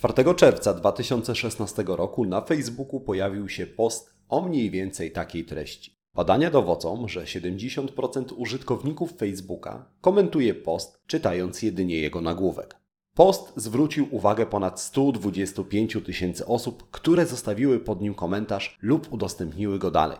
4 czerwca 2016 roku na Facebooku pojawił się post o mniej więcej takiej treści. Badania dowodzą, że 70% użytkowników Facebooka komentuje post, czytając jedynie jego nagłówek. Post zwrócił uwagę ponad 125 tysięcy osób, które zostawiły pod nim komentarz lub udostępniły go dalej.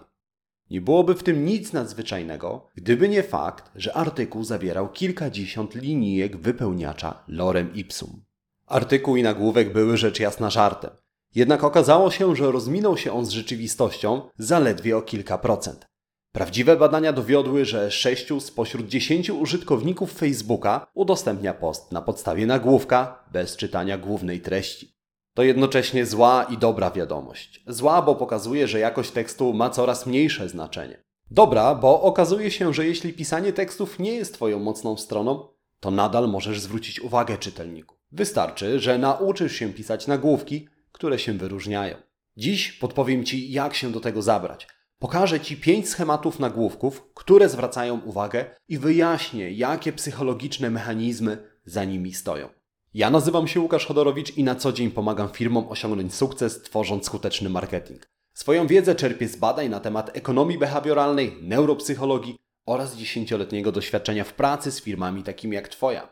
Nie byłoby w tym nic nadzwyczajnego, gdyby nie fakt, że artykuł zawierał kilkadziesiąt linijek wypełniacza lorem ipsum. Artykuł i nagłówek były rzecz jasna żartem. Jednak okazało się, że rozminął się on z rzeczywistością zaledwie o kilka procent. Prawdziwe badania dowiodły, że 6 spośród 10 użytkowników Facebooka udostępnia post na podstawie nagłówka bez czytania głównej treści. To jednocześnie zła i dobra wiadomość. Zła, bo pokazuje, że jakość tekstu ma coraz mniejsze znaczenie. Dobra, bo okazuje się, że jeśli pisanie tekstów nie jest Twoją mocną stroną, to nadal możesz zwrócić uwagę czytelniku. Wystarczy, że nauczysz się pisać nagłówki, które się wyróżniają. Dziś podpowiem Ci, jak się do tego zabrać. Pokażę Ci pięć schematów nagłówków, które zwracają uwagę i wyjaśnię, jakie psychologiczne mechanizmy za nimi stoją. Ja nazywam się Łukasz Chodorowicz i na co dzień pomagam firmom osiągnąć sukces, tworząc skuteczny marketing. Swoją wiedzę czerpię z badań na temat ekonomii behawioralnej, neuropsychologii oraz dziesięcioletniego doświadczenia w pracy z firmami takimi jak Twoja.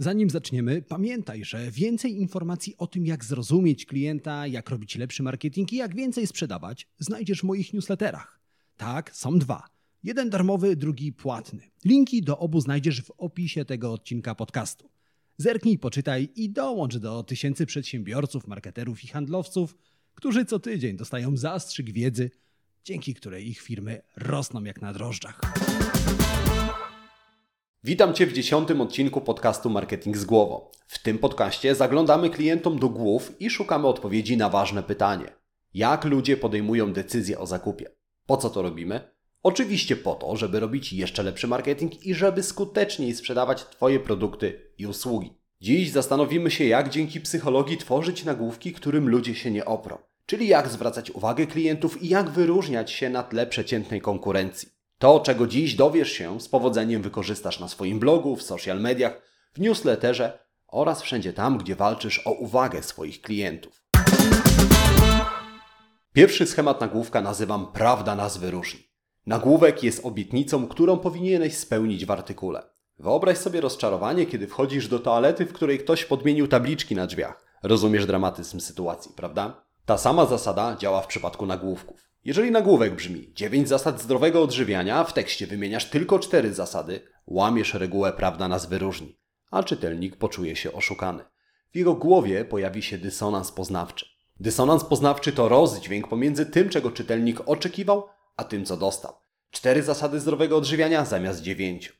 Zanim zaczniemy, pamiętaj, że więcej informacji o tym, jak zrozumieć klienta, jak robić lepszy marketing i jak więcej sprzedawać, znajdziesz w moich newsletterach. Tak, są dwa. Jeden darmowy, drugi płatny. Linki do obu znajdziesz w opisie tego odcinka podcastu. Zerknij, poczytaj i dołącz do tysięcy przedsiębiorców, marketerów i handlowców, którzy co tydzień dostają zastrzyk wiedzy, dzięki której ich firmy rosną jak na drożdżach. Witam Cię w dziesiątym odcinku podcastu Marketing z głową. W tym podcaście zaglądamy klientom do głów i szukamy odpowiedzi na ważne pytanie. Jak ludzie podejmują decyzje o zakupie? Po co to robimy? Oczywiście po to, żeby robić jeszcze lepszy marketing i żeby skuteczniej sprzedawać Twoje produkty i usługi. Dziś zastanowimy się, jak dzięki psychologii tworzyć nagłówki, którym ludzie się nie oprą. Czyli jak zwracać uwagę klientów i jak wyróżniać się na tle przeciętnej konkurencji. To, czego dziś dowiesz się, z powodzeniem wykorzystasz na swoim blogu, w social mediach, w newsletterze oraz wszędzie tam, gdzie walczysz o uwagę swoich klientów. Pierwszy schemat nagłówka nazywam Prawda nas wyróżni. Nagłówek jest obietnicą, którą powinieneś spełnić w artykule. Wyobraź sobie rozczarowanie, kiedy wchodzisz do toalety, w której ktoś podmienił tabliczki na drzwiach. Rozumiesz dramatyzm sytuacji, prawda? Ta sama zasada działa w przypadku nagłówków. Jeżeli nagłówek brzmi 9 zasad zdrowego odżywiania, w tekście wymieniasz tylko 4 zasady, łamiesz regułę prawda nas wyróżni, a czytelnik poczuje się oszukany. W jego głowie pojawi się dysonans poznawczy. Dysonans poznawczy to rozdźwięk pomiędzy tym, czego czytelnik oczekiwał, a tym, co dostał. Cztery zasady zdrowego odżywiania zamiast dziewięciu.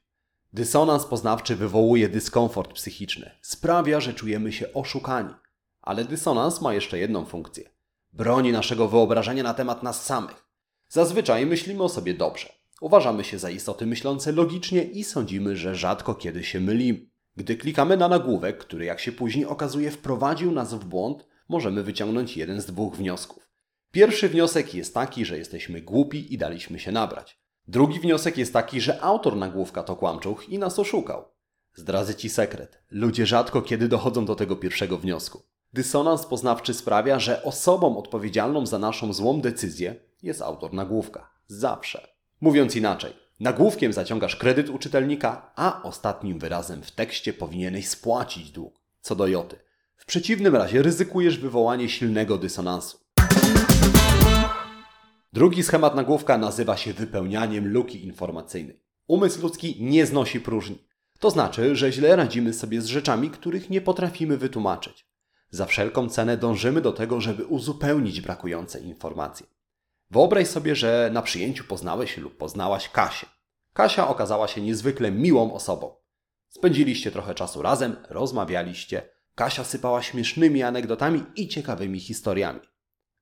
Dysonans poznawczy wywołuje dyskomfort psychiczny. Sprawia, że czujemy się oszukani. Ale dysonans ma jeszcze jedną funkcję. Broni naszego wyobrażenia na temat nas samych. Zazwyczaj myślimy o sobie dobrze. Uważamy się za istoty myślące logicznie i sądzimy, że rzadko kiedy się mylimy. Gdy klikamy na nagłówek, który jak się później okazuje wprowadził nas w błąd, możemy wyciągnąć jeden z dwóch wniosków. Pierwszy wniosek jest taki, że jesteśmy głupi i daliśmy się nabrać. Drugi wniosek jest taki, że autor nagłówka to kłamczuch i nas oszukał. Zdradzę Ci sekret. Ludzie rzadko kiedy dochodzą do tego pierwszego wniosku. Dysonans poznawczy sprawia, że osobą odpowiedzialną za naszą złą decyzję jest autor nagłówka. Zawsze. Mówiąc inaczej, nagłówkiem zaciągasz kredyt u czytelnika, a ostatnim wyrazem w tekście powinieneś spłacić dług. Co do joty. W przeciwnym razie ryzykujesz wywołanie silnego dysonansu. Drugi schemat nagłówka nazywa się wypełnianiem luki informacyjnej. Umysł ludzki nie znosi próżni. To znaczy, że źle radzimy sobie z rzeczami, których nie potrafimy wytłumaczyć. Za wszelką cenę dążymy do tego, żeby uzupełnić brakujące informacje. Wyobraź sobie, że na przyjęciu poznałeś lub poznałaś Kasię. Kasia okazała się niezwykle miłą osobą. Spędziliście trochę czasu razem, rozmawialiście. Kasia sypała śmiesznymi anegdotami i ciekawymi historiami.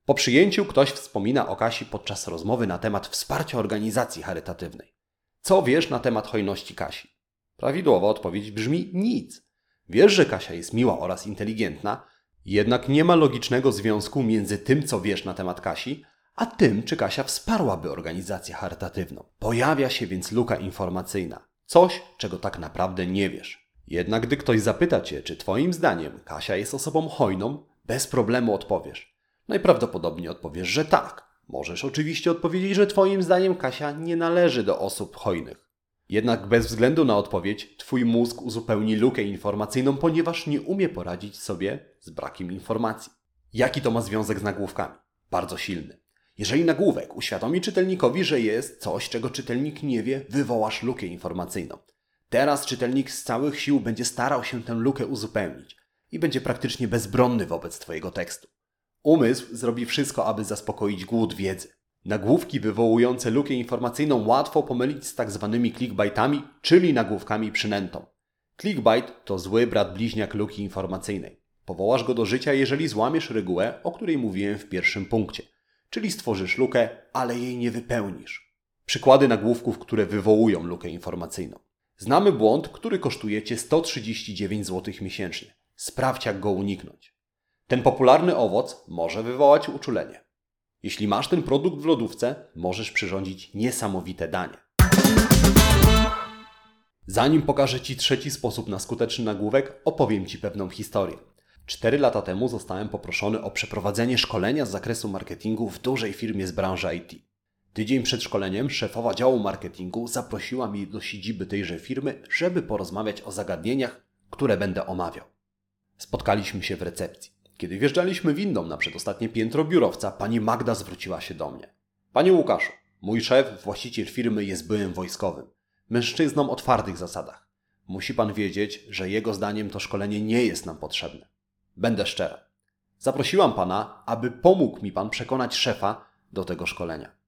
Po przyjęciu ktoś wspomina o Kasi podczas rozmowy na temat wsparcia organizacji charytatywnej. Co wiesz na temat hojności Kasi? Prawidłowa odpowiedź brzmi nic. Wiesz, że Kasia jest miła oraz inteligentna, jednak nie ma logicznego związku między tym, co wiesz na temat Kasi, a tym, czy Kasia wsparłaby organizację charytatywną. Pojawia się więc luka informacyjna. Coś, czego tak naprawdę nie wiesz. Jednak gdy ktoś zapyta cię, czy twoim zdaniem Kasia jest osobą hojną, bez problemu odpowiesz. Najprawdopodobniej odpowiesz, że tak. Możesz oczywiście odpowiedzieć, że twoim zdaniem Kasia nie należy do osób hojnych. Jednak bez względu na odpowiedź, twój mózg uzupełni lukę informacyjną, ponieważ nie umie poradzić sobie z brakiem informacji. Jaki to ma związek z nagłówkami? Bardzo silny. Jeżeli nagłówek uświadomi czytelnikowi, że jest coś, czego czytelnik nie wie, wywołasz lukę informacyjną. Teraz czytelnik z całych sił będzie starał się tę lukę uzupełnić i będzie praktycznie bezbronny wobec Twojego tekstu. Umysł zrobi wszystko, aby zaspokoić głód wiedzy. Nagłówki wywołujące lukę informacyjną łatwo pomylić z tak zwanymi clickbaitami, czyli nagłówkami przynętą. Clickbait to zły brat bliźniak luki informacyjnej. Powołasz go do życia, jeżeli złamiesz regułę, o której mówiłem w pierwszym punkcie – czyli stworzysz lukę, ale jej nie wypełnisz. Przykłady nagłówków, które wywołują lukę informacyjną. Znamy błąd, który kosztuje Cię 139 zł miesięcznie. Sprawdź, jak go uniknąć. Ten popularny owoc może wywołać uczulenie. Jeśli masz ten produkt w lodówce, możesz przyrządzić niesamowite danie. Zanim pokażę Ci trzeci sposób na skuteczny nagłówek, opowiem Ci pewną historię. Cztery lata temu zostałem poproszony o przeprowadzenie szkolenia z zakresu marketingu w dużej firmie z branży IT. Tydzień przed szkoleniem szefowa działu marketingu zaprosiła mnie do siedziby tejże firmy, żeby porozmawiać o zagadnieniach, które będę omawiał. Spotkaliśmy się w recepcji. Kiedy wjeżdżaliśmy windą na przedostatnie piętro biurowca, pani Magda zwróciła się do mnie. Panie Łukaszu, mój szef, właściciel firmy jest byłym wojskowym. Mężczyzną o twardych zasadach. Musi pan wiedzieć, że jego zdaniem to szkolenie nie jest nam potrzebne. Będę szczery. Zaprosiłam pana, aby pomógł mi pan przekonać szefa do tego szkolenia.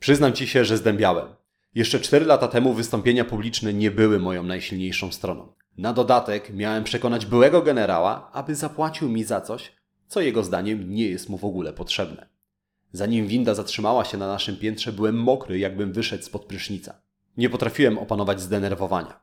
Przyznam ci się, że zdębiałem. Jeszcze cztery lata temu wystąpienia publiczne nie były moją najsilniejszą stroną. Na dodatek miałem przekonać byłego generała, aby zapłacił mi za coś, co jego zdaniem nie jest mu w ogóle potrzebne. Zanim winda zatrzymała się na naszym piętrze, byłem mokry, jakbym wyszedł spod prysznica. Nie potrafiłem opanować zdenerwowania.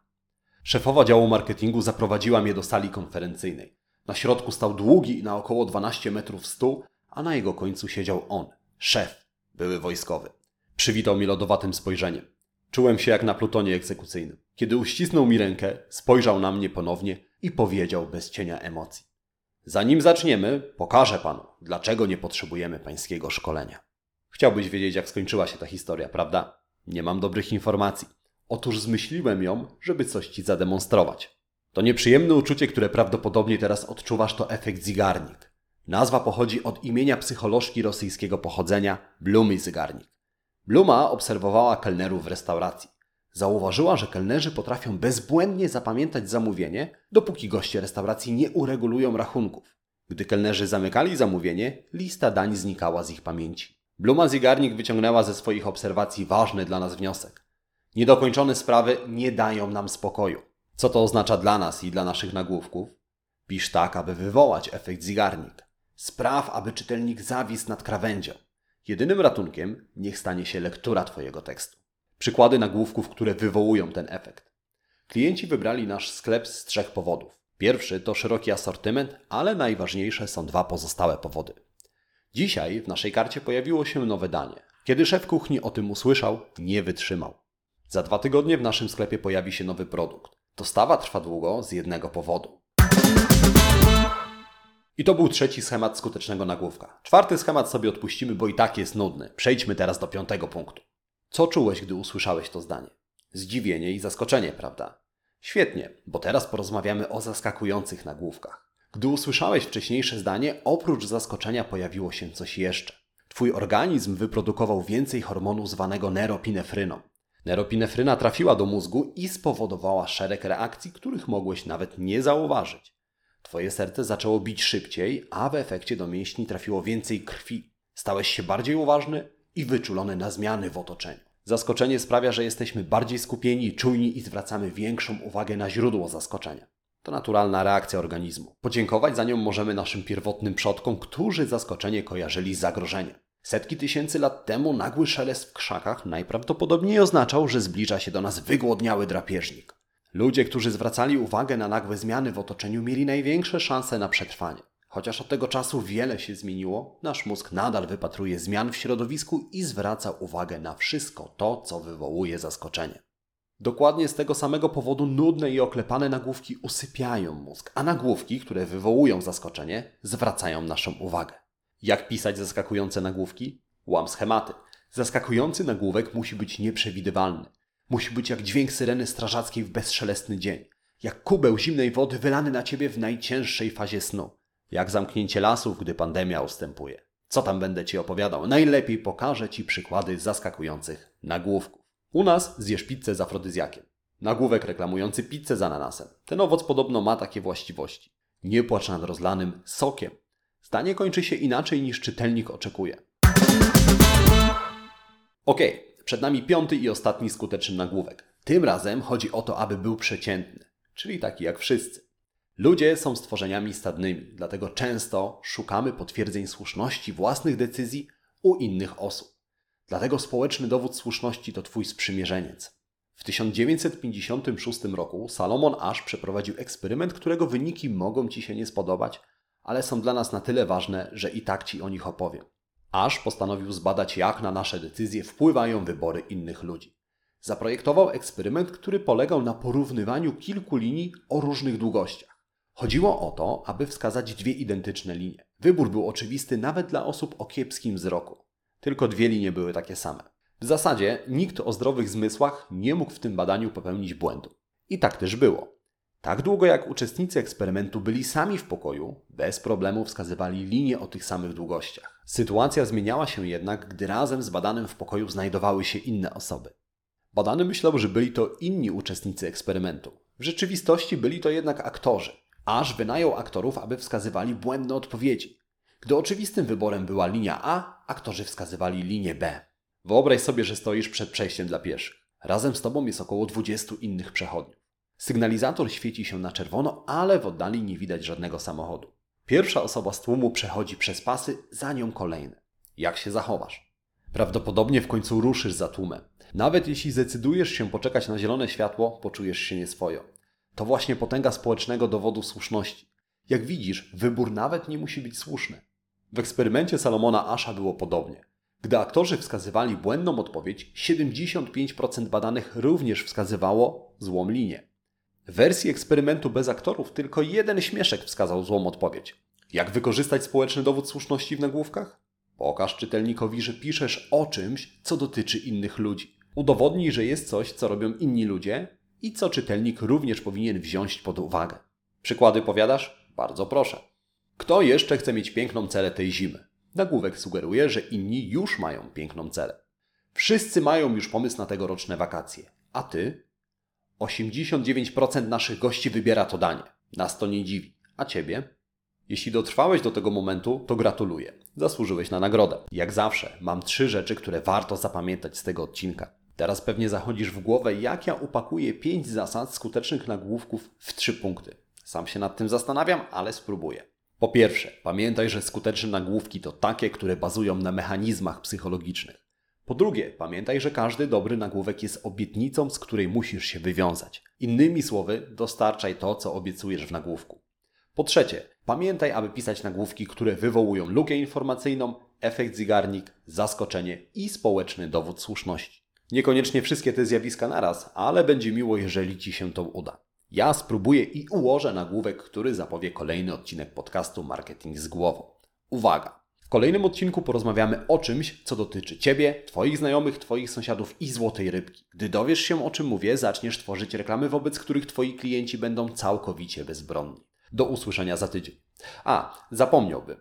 Szefowa działu marketingu zaprowadziła mnie do sali konferencyjnej. Na środku stał długi na około 12 metrów stół, a na jego końcu siedział on, szef, były wojskowy. Przywitał mnie lodowatym spojrzeniem. Czułem się jak na plutonie egzekucyjnym. Kiedy uścisnął mi rękę, spojrzał na mnie ponownie i powiedział bez cienia emocji. Zanim zaczniemy, pokażę panu, dlaczego nie potrzebujemy pańskiego szkolenia. Chciałbyś wiedzieć, jak skończyła się ta historia, prawda? Nie mam dobrych informacji. Otóż zmyśliłem ją, żeby coś ci zademonstrować. To nieprzyjemne uczucie, które prawdopodobnie teraz odczuwasz, to efekt zigarnik. Nazwa pochodzi od imienia psycholożki rosyjskiego pochodzenia Blumy Zygarnik. Bluma obserwowała kelnerów w restauracji. Zauważyła, że kelnerzy potrafią bezbłędnie zapamiętać zamówienie, dopóki goście restauracji nie uregulują rachunków. Gdy kelnerzy zamykali zamówienie, lista dań znikała z ich pamięci. Bluma Zygarnik wyciągnęła ze swoich obserwacji ważny dla nas wniosek. Niedokończone sprawy nie dają nam spokoju. Co to oznacza dla nas i dla naszych nagłówków? Pisz tak, aby wywołać efekt zigarnik. Spraw, aby czytelnik zawisł nad krawędzią. Jedynym ratunkiem niech stanie się lektura Twojego tekstu. Przykłady nagłówków, które wywołują ten efekt. Klienci wybrali nasz sklep z trzech powodów. Pierwszy to szeroki asortyment, ale najważniejsze są dwa pozostałe powody. Dzisiaj w naszej karcie pojawiło się nowe danie. Kiedy szef kuchni o tym usłyszał, nie wytrzymał. Za dwa tygodnie w naszym sklepie pojawi się nowy produkt. Dostawa trwa długo z jednego powodu. I to był trzeci schemat skutecznego nagłówka. Czwarty schemat sobie odpuścimy, bo i tak jest nudny. Przejdźmy teraz do piątego punktu. Co czułeś, gdy usłyszałeś to zdanie? Zdziwienie i zaskoczenie, prawda? Świetnie, bo teraz porozmawiamy o zaskakujących nagłówkach. Gdy usłyszałeś wcześniejsze zdanie, oprócz zaskoczenia pojawiło się coś jeszcze. Twój organizm wyprodukował więcej hormonu zwanego neropinefryną. Neropinefryna trafiła do mózgu i spowodowała szereg reakcji, których mogłeś nawet nie zauważyć. Twoje serce zaczęło bić szybciej, a w efekcie do mięśni trafiło więcej krwi. Stałeś się bardziej uważny i wyczulony na zmiany w otoczeniu. Zaskoczenie sprawia, że jesteśmy bardziej skupieni, czujni i zwracamy większą uwagę na źródło zaskoczenia. To naturalna reakcja organizmu. Podziękować za nią możemy naszym pierwotnym przodkom, którzy zaskoczenie kojarzyli z zagrożeniem. Setki tysięcy lat temu nagły szelest w krzakach najprawdopodobniej oznaczał, że zbliża się do nas wygłodniały drapieżnik. Ludzie, którzy zwracali uwagę na nagłe zmiany w otoczeniu, mieli największe szanse na przetrwanie. Chociaż od tego czasu wiele się zmieniło, nasz mózg nadal wypatruje zmian w środowisku i zwraca uwagę na wszystko to, co wywołuje zaskoczenie. Dokładnie z tego samego powodu nudne i oklepane nagłówki usypiają mózg, a nagłówki, które wywołują zaskoczenie, zwracają naszą uwagę. Jak pisać zaskakujące nagłówki? Łam schematy. Zaskakujący nagłówek musi być nieprzewidywalny. Musi być jak dźwięk syreny strażackiej w bezszelestny dzień. Jak kubeł zimnej wody wylany na ciebie w najcięższej fazie snu. Jak zamknięcie lasów, gdy pandemia ustępuje. Co tam będę ci opowiadał? Najlepiej pokażę ci przykłady zaskakujących nagłówków. U nas zjesz pizzę z afrodyzjakiem. Nagłówek reklamujący pizzę z ananasem. Ten owoc podobno ma takie właściwości. Nie płacz nad rozlanym sokiem. Zdanie kończy się inaczej niż czytelnik oczekuje. Ok, przed nami piąty i ostatni skuteczny nagłówek. Tym razem chodzi o to, aby był przeciętny, czyli taki jak wszyscy. Ludzie są stworzeniami stadnymi, dlatego często szukamy potwierdzeń słuszności własnych decyzji u innych osób. Dlatego społeczny dowód słuszności to twój sprzymierzeniec. W 1956 roku Salomon Ash przeprowadził eksperyment, którego wyniki mogą ci się nie spodobać, ale są dla nas na tyle ważne, że i tak ci o nich opowiem. Ash postanowił zbadać, jak na nasze decyzje wpływają wybory innych ludzi. Zaprojektował eksperyment, który polegał na porównywaniu kilku linii o różnych długościach. Chodziło o to, aby wskazać dwie identyczne linie. Wybór był oczywisty nawet dla osób o kiepskim wzroku. Tylko dwie linie były takie same. W zasadzie nikt o zdrowych zmysłach nie mógł w tym badaniu popełnić błędu. I tak też było. Tak długo jak uczestnicy eksperymentu byli sami w pokoju, bez problemu wskazywali linie o tych samych długościach. Sytuacja zmieniała się jednak, gdy razem z badanym w pokoju znajdowały się inne osoby. Badany myślał, że byli to inni uczestnicy eksperymentu. W rzeczywistości byli to jednak aktorzy. Aż wynajął aktorów, aby wskazywali błędne odpowiedzi. Gdy oczywistym wyborem była linia A, aktorzy wskazywali linię B. Wyobraź sobie, że stoisz przed przejściem dla pieszych. Razem z tobą jest około 20 innych przechodniów. Sygnalizator świeci się na czerwono, ale w oddali nie widać żadnego samochodu. Pierwsza osoba z tłumu przechodzi przez pasy, za nią kolejne. Jak się zachowasz? Prawdopodobnie w końcu ruszysz za tłumem. Nawet jeśli zdecydujesz się poczekać na zielone światło, poczujesz się nieswojo. To właśnie potęga społecznego dowodu słuszności. Jak widzisz, wybór nawet nie musi być słuszny. W eksperymencie Salomona Asha było podobnie. Gdy aktorzy wskazywali błędną odpowiedź, 75% badanych również wskazywało złą linię. W wersji eksperymentu bez aktorów tylko jeden śmieszek wskazał złą odpowiedź. Jak wykorzystać społeczny dowód słuszności w nagłówkach? Pokaż czytelnikowi, że piszesz o czymś, co dotyczy innych ludzi. Udowodnij, że jest coś, co robią inni ludzie i co czytelnik również powinien wziąć pod uwagę. Przykłady powiadasz? Bardzo proszę. Kto jeszcze chce mieć piękną celę tej zimy? Nagłówek sugeruje, że inni już mają piękną celę. Wszyscy mają już pomysł na tegoroczne wakacje. A ty? 89% naszych gości wybiera to danie. Nas to nie dziwi. A ciebie? Jeśli dotrwałeś do tego momentu, to gratuluję. Zasłużyłeś na nagrodę. Jak zawsze, mam trzy rzeczy, które warto zapamiętać z tego odcinka. Teraz pewnie zachodzisz w głowę, jak ja upakuję pięć zasad skutecznych nagłówków w trzy punkty. Sam się nad tym zastanawiam, ale spróbuję. Po pierwsze, pamiętaj, że skuteczne nagłówki to takie, które bazują na mechanizmach psychologicznych. Po drugie, pamiętaj, że każdy dobry nagłówek jest obietnicą, z której musisz się wywiązać. Innymi słowy, dostarczaj to, co obiecujesz w nagłówku. Po trzecie, pamiętaj, aby pisać nagłówki, które wywołują lukę informacyjną, efekt zigarnik, zaskoczenie i społeczny dowód słuszności. Niekoniecznie wszystkie te zjawiska naraz, ale będzie miło, jeżeli Ci się to uda. Ja spróbuję i ułożę nagłówek, który zapowie kolejny odcinek podcastu Marketing z głową. Uwaga! W kolejnym odcinku porozmawiamy o czymś, co dotyczy Ciebie, Twoich znajomych, Twoich sąsiadów i złotej rybki. Gdy dowiesz się o czym mówię, zaczniesz tworzyć reklamy, wobec których Twoi klienci będą całkowicie bezbronni. Do usłyszenia za tydzień. A, zapomniałbym.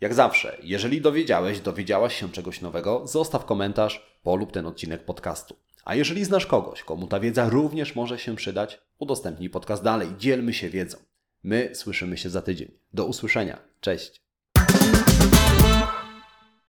Jak zawsze, jeżeli dowiedziałeś, dowiedziałaś się czegoś nowego, zostaw komentarz, polub ten odcinek podcastu. A jeżeli znasz kogoś, komu ta wiedza również może się przydać, udostępnij podcast dalej, dzielmy się wiedzą. My słyszymy się za tydzień. Do usłyszenia. Cześć.